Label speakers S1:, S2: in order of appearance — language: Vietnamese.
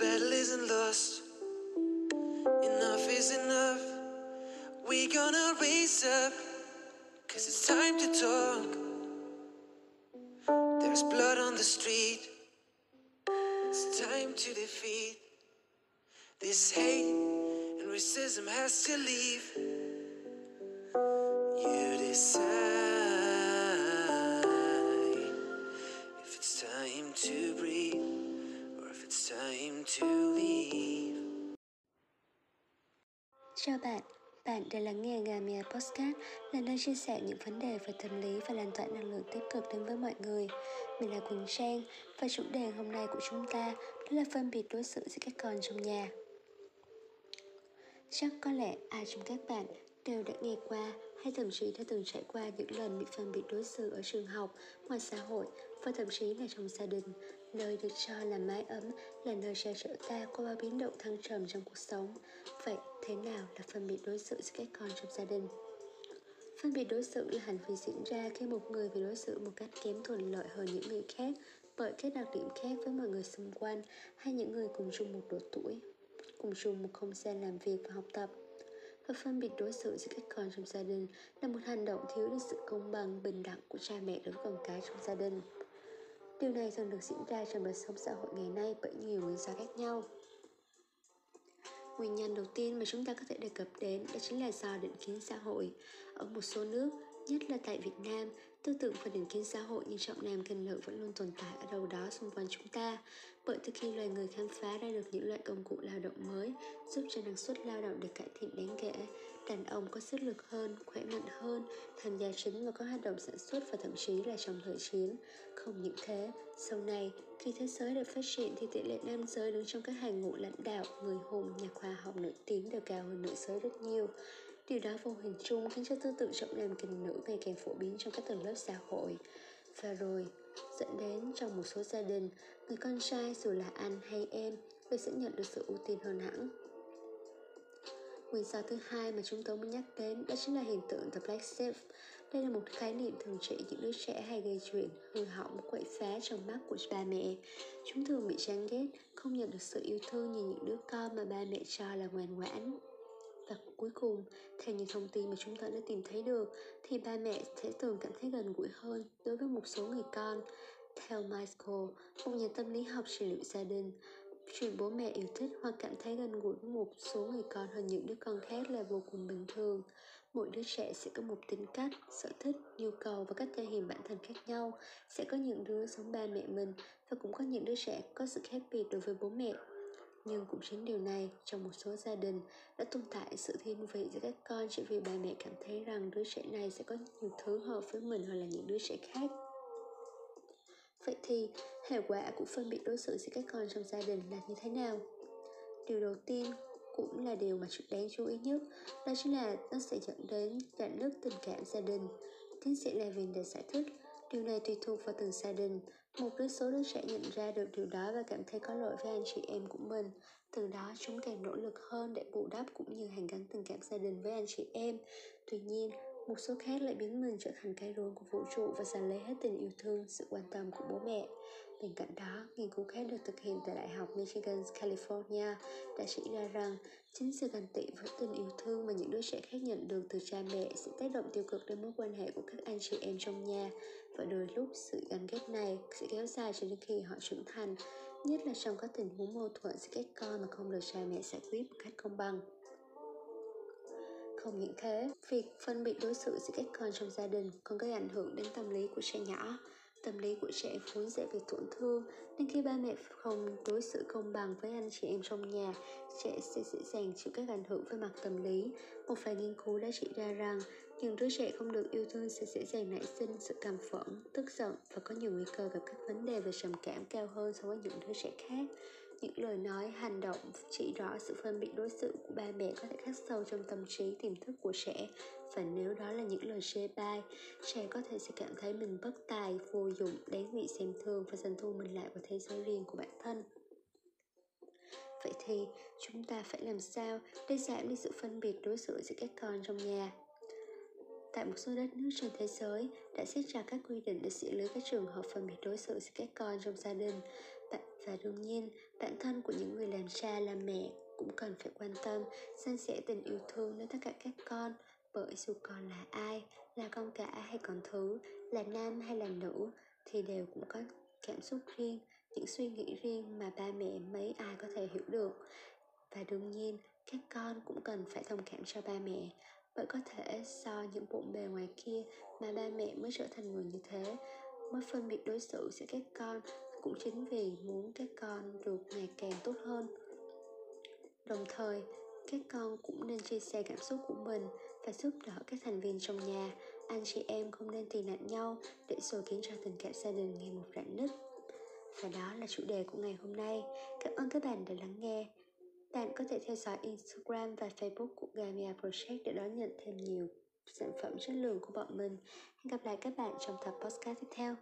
S1: battle isn't lost. Enough is enough. We gonna raise up. Cause it's time to talk. There's blood on the street. It's time to defeat this hate and racism has to leave. You decide
S2: Chào bạn, bạn đang lắng nghe Gamia Podcast là nơi chia sẻ những vấn đề về tâm lý và lan tỏa năng lượng tích cực đến với mọi người. Mình là Quỳnh Trang và chủ đề hôm nay của chúng ta đó là phân biệt đối xử giữa các con trong nhà. Chắc có lẽ ai trong các bạn đều đã nghe qua hay thậm chí đã từng trải qua những lần bị phân biệt đối xử ở trường học, ngoài xã hội và thậm chí là trong gia đình, nơi được cho là mái ấm, là nơi che chở ta qua bao biến động thăng trầm trong cuộc sống. Vậy thế nào là phân biệt đối xử giữa các con trong gia đình? Phân biệt đối xử là hành vi diễn ra khi một người bị đối xử một cách kém thuận lợi hơn những người khác bởi các đặc điểm khác với mọi người xung quanh hay những người cùng chung một độ tuổi, cùng chung một không gian làm việc và học tập và phân biệt đối xử giữa các con trong gia đình là một hành động thiếu đi sự công bằng, bình đẳng của cha mẹ đối với con cái trong gia đình. Điều này thường được diễn ra trong đời sống xã hội ngày nay bởi nhiều nguyên do khác nhau. Nguyên nhân đầu tiên mà chúng ta có thể đề cập đến đó chính là do định kiến xã hội. Ở một số nước, nhất là tại Việt Nam, tư tưởng và định kiến xã hội như trọng nam khinh nữ vẫn luôn tồn tại ở đâu đó xung quanh chúng ta. Bởi từ khi loài người khám phá ra được những loại công cụ lao động mới, giúp cho năng suất lao động được cải thiện đáng kể, đàn ông có sức lực hơn, khỏe mạnh hơn, tham gia chính vào các hoạt động sản xuất và thậm chí là trong thời chiến. Không những thế, sau này, khi thế giới được phát triển thì tỷ lệ nam giới đứng trong các hàng ngũ lãnh đạo, người hùng, nhà khoa học nổi tiếng đều cao hơn nữ giới rất nhiều. Điều đó vô hình chung khiến cho tư tưởng trọng nam kinh nữ ngày càng phổ biến trong các tầng lớp xã hội. Và rồi, dẫn đến trong một số gia đình, người con trai dù là anh hay em đều sẽ nhận được sự ưu tiên hơn hẳn. Nguyên do thứ hai mà chúng tôi muốn nhắc đến đó chính là hiện tượng The Black Sheep. Đây là một khái niệm thường chỉ những đứa trẻ hay gây chuyện, hư hỏng, quậy phá trong mắt của ba mẹ. Chúng thường bị chán ghét, không nhận được sự yêu thương như những đứa con mà ba mẹ cho là ngoan ngoãn. Và cuối cùng, theo những thông tin mà chúng ta đã tìm thấy được, thì ba mẹ sẽ thường cảm thấy gần gũi hơn đối với một số người con. Theo Michael, một nhà tâm lý học trị liệu gia đình, chuyện bố mẹ yêu thích hoặc cảm thấy gần gũi với một số người con hơn những đứa con khác là vô cùng bình thường. Mỗi đứa trẻ sẽ có một tính cách, sở thích, nhu cầu và cách thể hiện bản thân khác nhau. Sẽ có những đứa giống ba mẹ mình và cũng có những đứa trẻ có sự khác biệt đối với bố mẹ. Nhưng cũng chính điều này, trong một số gia đình, đã tồn tại sự thiên vị giữa các con chỉ vì bà mẹ cảm thấy rằng đứa trẻ này sẽ có nhiều thứ hợp với mình hơn là những đứa trẻ khác. Vậy thì, hệ quả của phân biệt đối xử giữa các con trong gia đình là như thế nào? Điều đầu tiên cũng là điều mà đáng chú ý nhất, đó chính là nó sẽ dẫn đến rạn nứt tình cảm gia đình. Tiến sĩ Levin đã giải thích, điều này tùy thuộc vào từng gia đình. Một đứa số đứa trẻ nhận ra được điều đó và cảm thấy có lỗi với anh chị em của mình. Từ đó chúng càng nỗ lực hơn để bù đắp cũng như hàn gắn tình cảm gia đình với anh chị em. Tuy nhiên, một số khác lại biến mình trở thành cái rốn của vũ trụ và giành lấy hết tình yêu thương, sự quan tâm của bố mẹ. Bên cạnh đó, nghiên cứu khác được thực hiện tại Đại học Michigan, California đã chỉ ra rằng chính sự ganh tị với tình yêu thương mà những đứa trẻ khác nhận được từ cha mẹ sẽ tác động tiêu cực đến mối quan hệ của các anh chị em trong nhà và đôi lúc sự gắn kết này sẽ kéo dài cho đến khi họ trưởng thành, nhất là trong các tình huống mâu thuẫn giữa các con mà không được cha mẹ giải quyết một cách công bằng. Không những thế, việc phân biệt đối xử giữa các con trong gia đình còn gây ảnh hưởng đến tâm lý của trẻ nhỏ. Tâm lý của trẻ vốn dễ bị tổn thương, nên khi ba mẹ không đối xử công bằng với anh chị em trong nhà, trẻ sẽ dễ dàng chịu các ảnh hưởng về mặt tâm lý. Một vài nghiên cứu đã chỉ ra rằng những đứa trẻ không được yêu thương sẽ dễ dàng nảy sinh sự cảm phẫn, tức giận và có nhiều nguy cơ gặp các vấn đề về trầm cảm cao hơn so với những đứa trẻ khác. Những lời nói, hành động chỉ rõ sự phân biệt đối xử của ba mẹ có thể khắc sâu trong tâm trí tiềm thức của trẻ và nếu đó là những lời chê bai, trẻ có thể sẽ cảm thấy mình bất tài, vô dụng, đáng bị xem thường và dần thu mình lại vào thế giới riêng của bản thân. Vậy thì chúng ta phải làm sao để giảm đi sự phân biệt đối xử giữa các con trong nhà? Tại một số đất nước trên thế giới đã siết chặt các quy định để xử lý các trường hợp phân biệt đối xử giữa các con trong gia đình và đương nhiên, bản thân của những người làm cha làm mẹ cũng cần phải quan tâm, san sẻ tình yêu thương đến tất cả các con. Bởi dù con là ai, là con cả hay con thứ, là nam hay là nữ, thì đều cũng có cảm xúc riêng, những suy nghĩ riêng mà ba mẹ mấy ai có thể hiểu được. Và đương nhiên, các con cũng cần phải thông cảm cho ba mẹ. Bởi có thể do những bộn bề ngoài kia mà ba mẹ mới trở thành người như thế, mới phân biệt đối xử giữa các con cũng chính vì muốn các con được ngày càng tốt hơn. Đồng thời, các con cũng nên chia sẻ cảm xúc của mình và giúp đỡ các thành viên trong nhà. Anh chị em không nên tì nạnh nhau để rồi khiến cho tình cảm gia đình ngày một rạn nứt. Và đó là chủ đề của ngày hôm nay. Cảm ơn các bạn đã lắng nghe. Bạn có thể theo dõi Instagram và Facebook của Gamia Project để đón nhận thêm nhiều sản phẩm chất lượng của bọn mình. Hẹn gặp lại các bạn trong tập podcast tiếp theo.